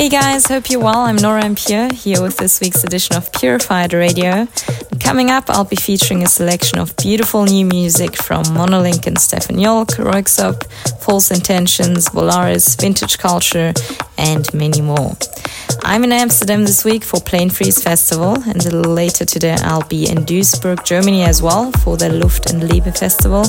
Hey guys, hope you're well. I'm Nora En Pure here with this week's edition of Purified Radio. Coming up, I'll be featuring a selection of beautiful new music from Monolink and Stephan Jolk, Röyksopp, False Intentions, Volaris, Vintage Culture, and many more. I'm in Amsterdam this week for Pleinvrees Festival, and a little later today I'll be in Duisburg, Germany as well for the Luft and Liebe Festival.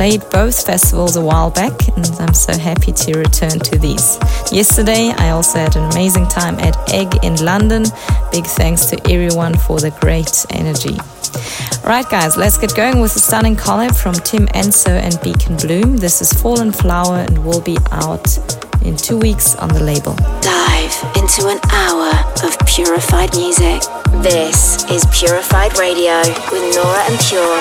I played both festivals a while back, and I'm so happy to return to these. Yesterday I also had an amazing time at Egg in London. Big thanks to everyone for the great energy. Right, guys, let's get going with a stunning collab from Tim Enso and Beacon Bloom. This is Fallen Flower and will be out in two weeks on the label. Dive into an hour of purified music. This is Purified Radio with Nora En Pure.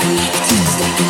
Connected.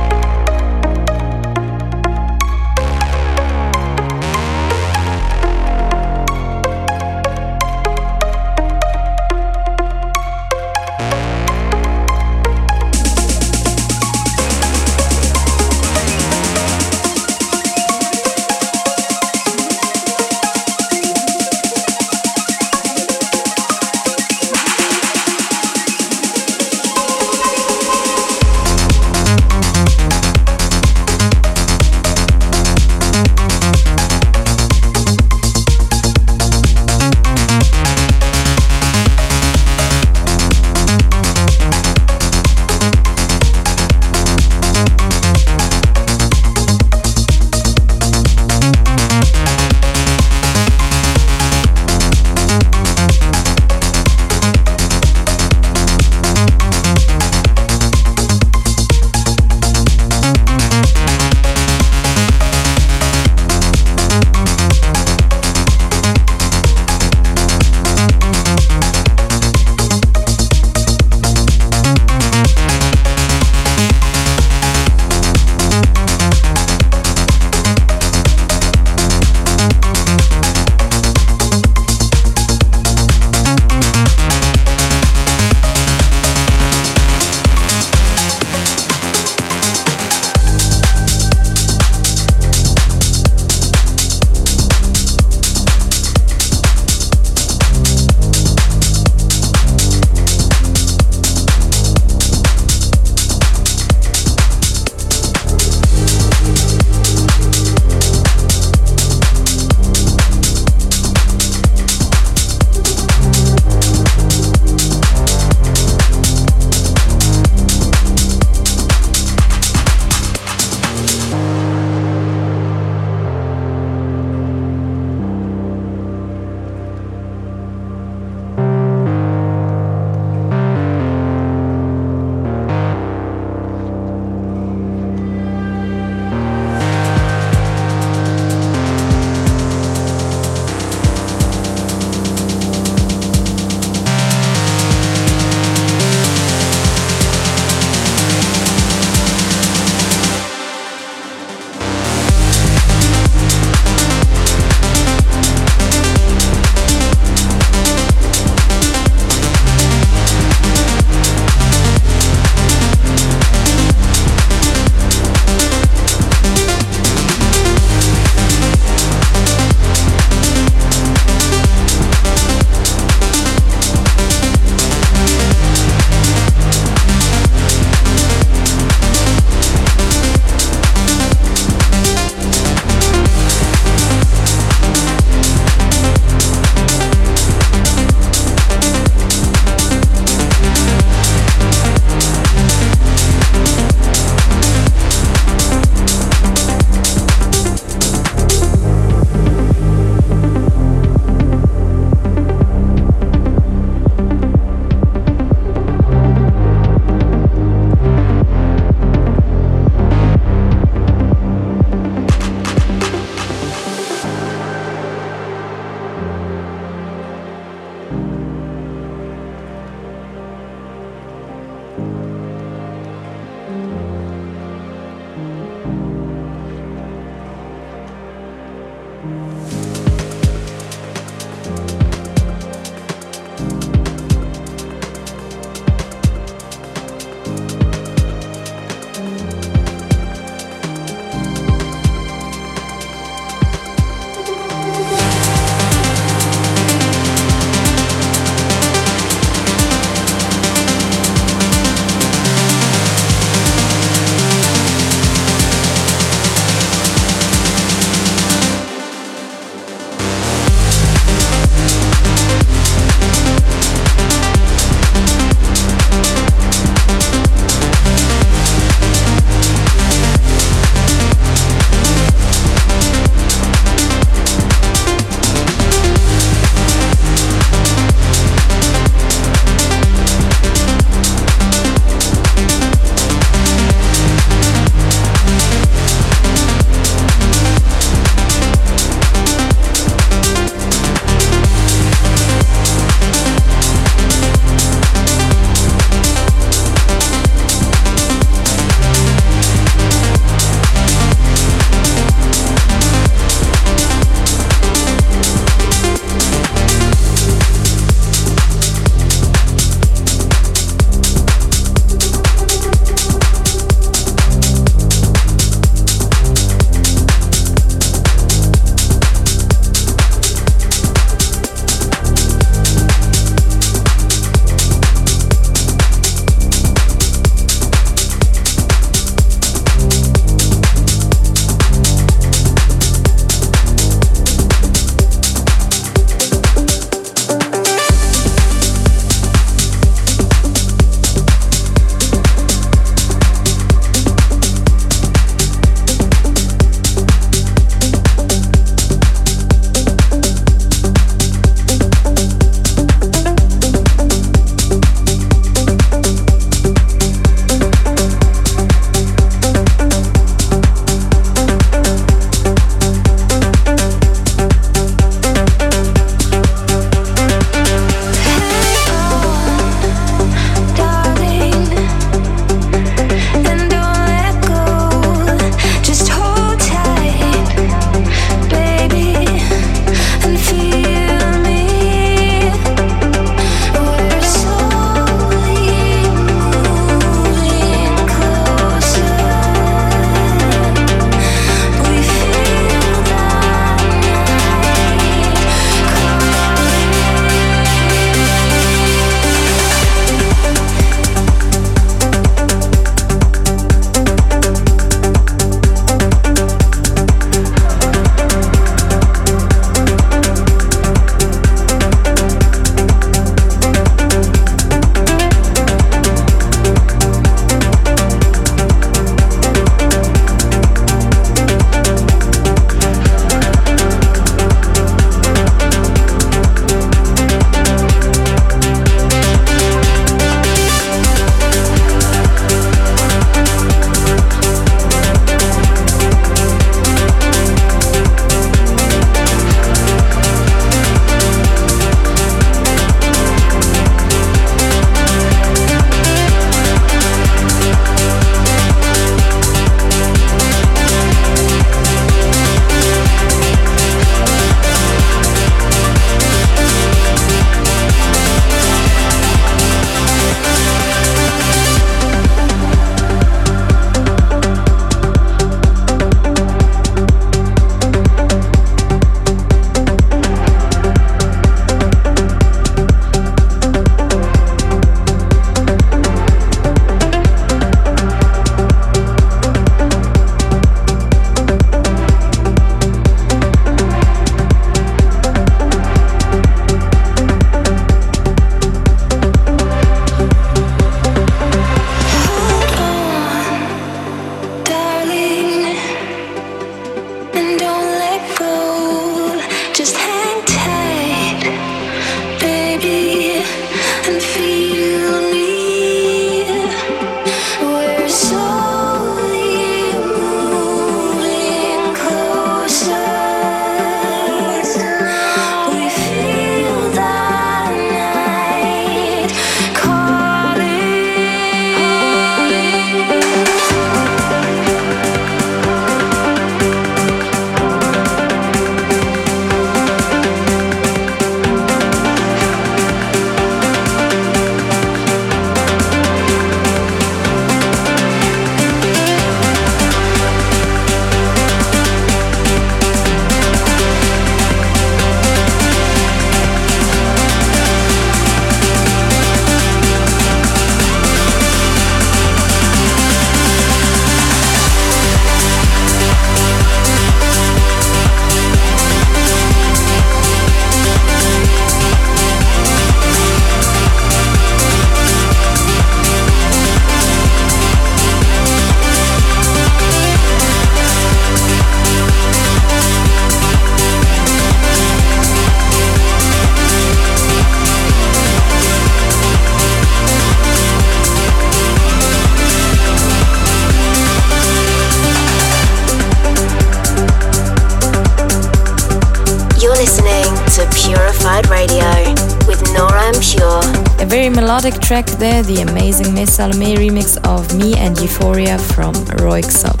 Track there, the amazing Mees Salomé remix of Me and Youphoria from Röyksopp.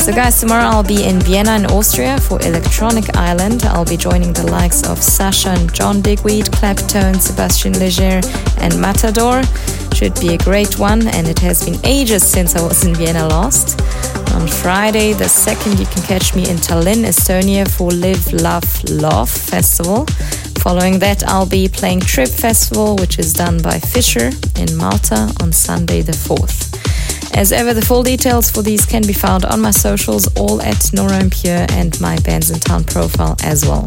So, guys, tomorrow I'll be in Vienna in Austria for Electronic Island. I'll be joining the likes of Sasha and John Digweed, Claptone, Sébastien Léger, and Matador. Should be a great one, and it has been ages since I was in Vienna last. On Friday, the 2nd, you can catch me in Tallinn, Estonia for Live, Love, Love Festival. Following that, I'll be playing Trip Festival, which is done by Fisher in Malta on Sunday the 4th. As ever, the full details for these can be found on my socials, all at Nora En Pure and my Bandsintown profile as well.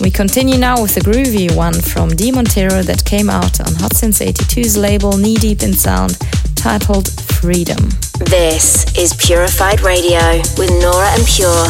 We continue now with a groovy one from Dee Montero that came out on Hot Since 82's label Knee Deep in Sound titled Freedom. This is Purified Radio with Nora En Pure.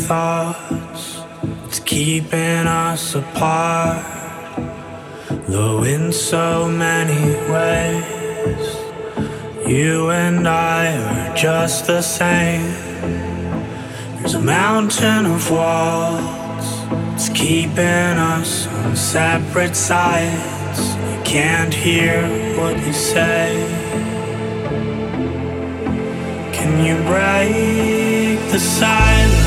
Thoughts, it's keeping us apart. Though in so many ways, you and I are just the same. There's a mountain of walls, it's keeping us on separate sides. You can't hear what you say. Can you break the silence?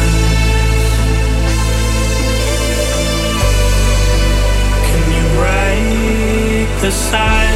The silence?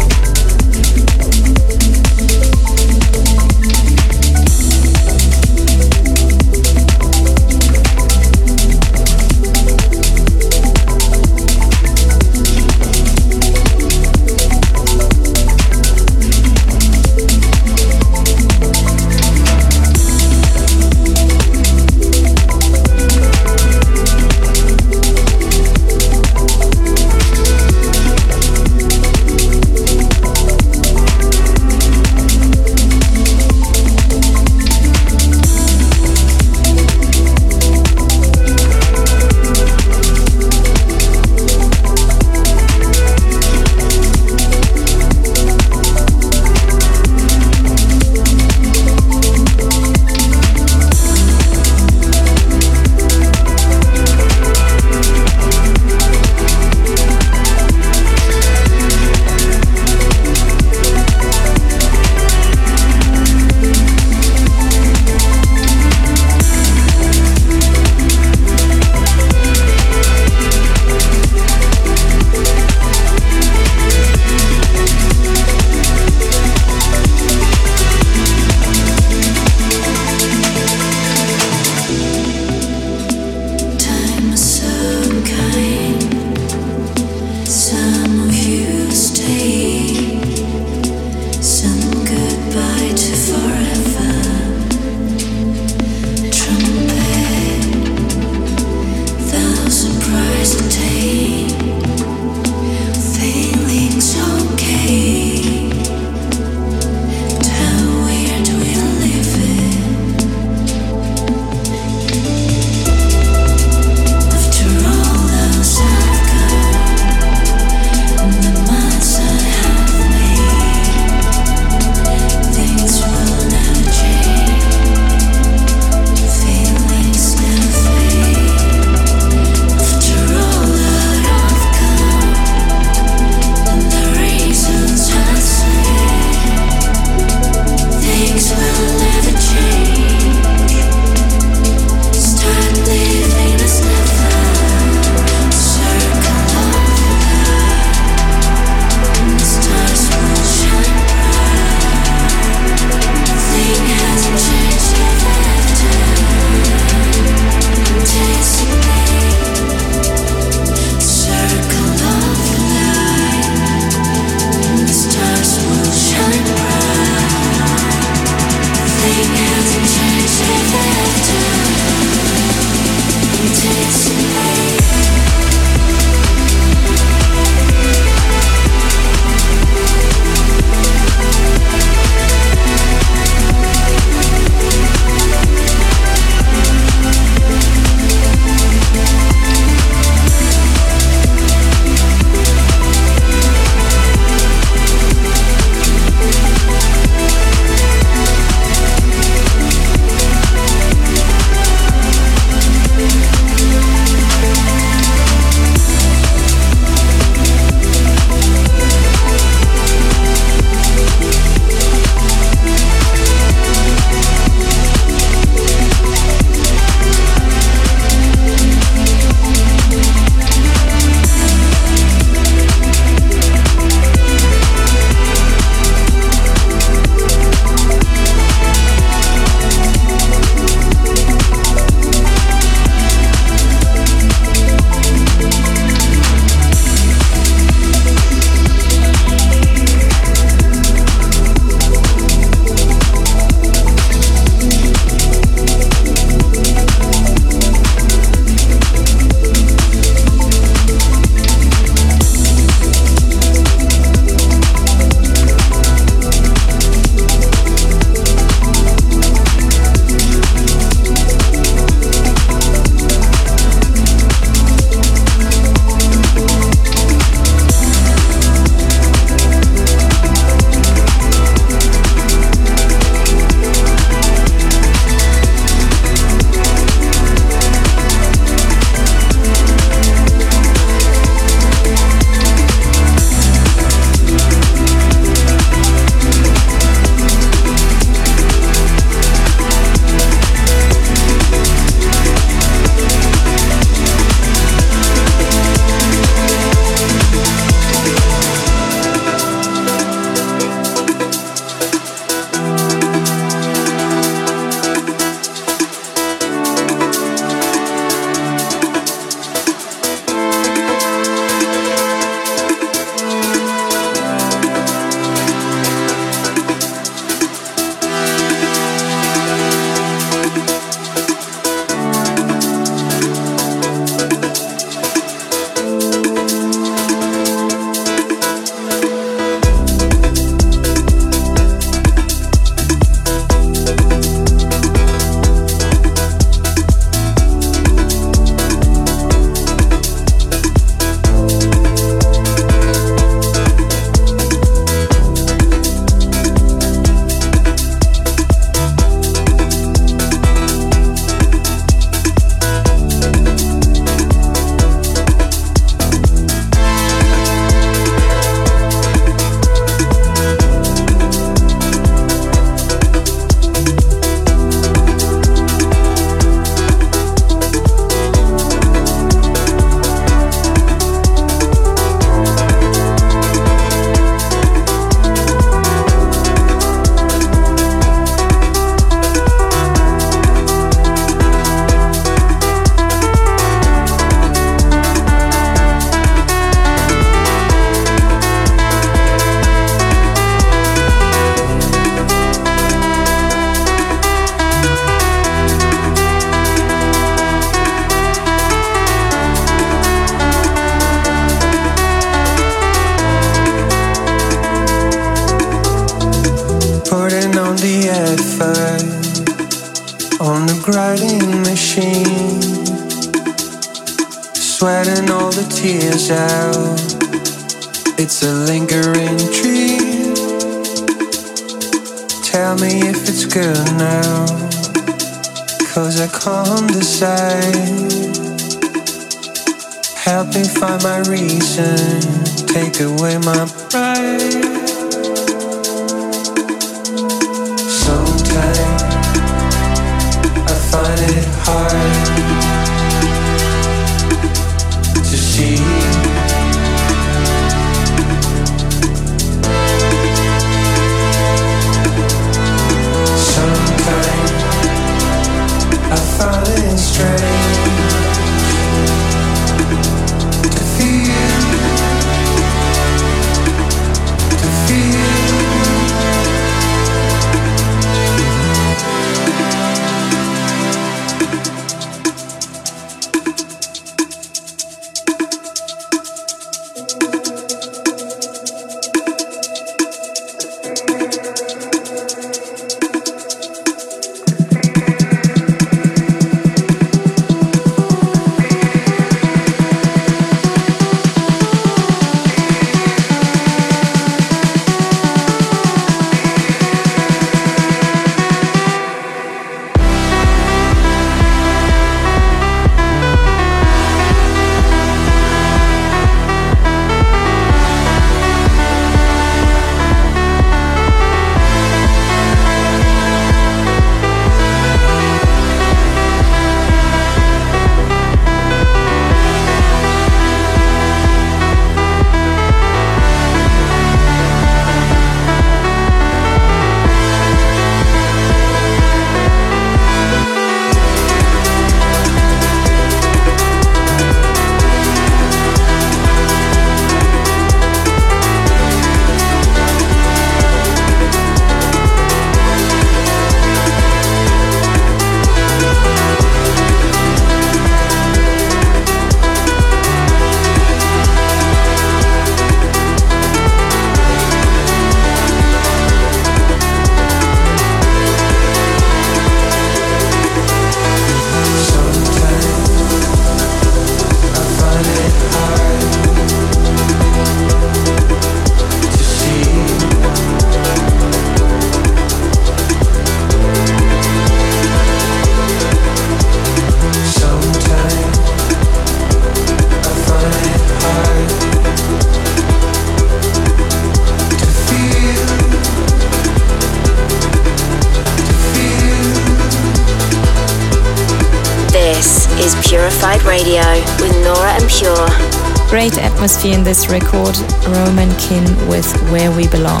Atmosphere in this record, Roman Kyn with Where We Belong.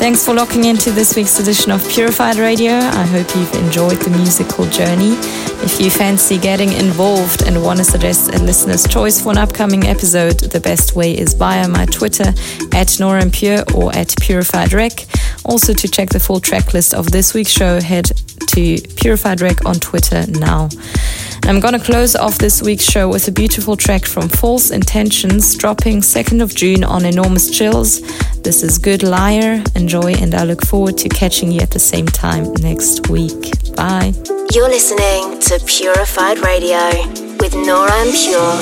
Thanks for locking into this week's edition of Purified Radio. I hope you've enjoyed the musical journey. If you fancy getting involved and want to suggest a listener's choice for an upcoming episode, the best way is via my Twitter at Nora Pure or at Purified Rec. Also, to check the full track list of this week's show, head to Purified Rec on Twitter now. I'm gonna close off this week's show with a beautiful track from False Intentions, dropping 2nd of June on Enormous Chills. This is Good Liar. Enjoy, and I look forward to catching you at the same time next week. Bye. You're listening to Purified Radio with Nora En Pure.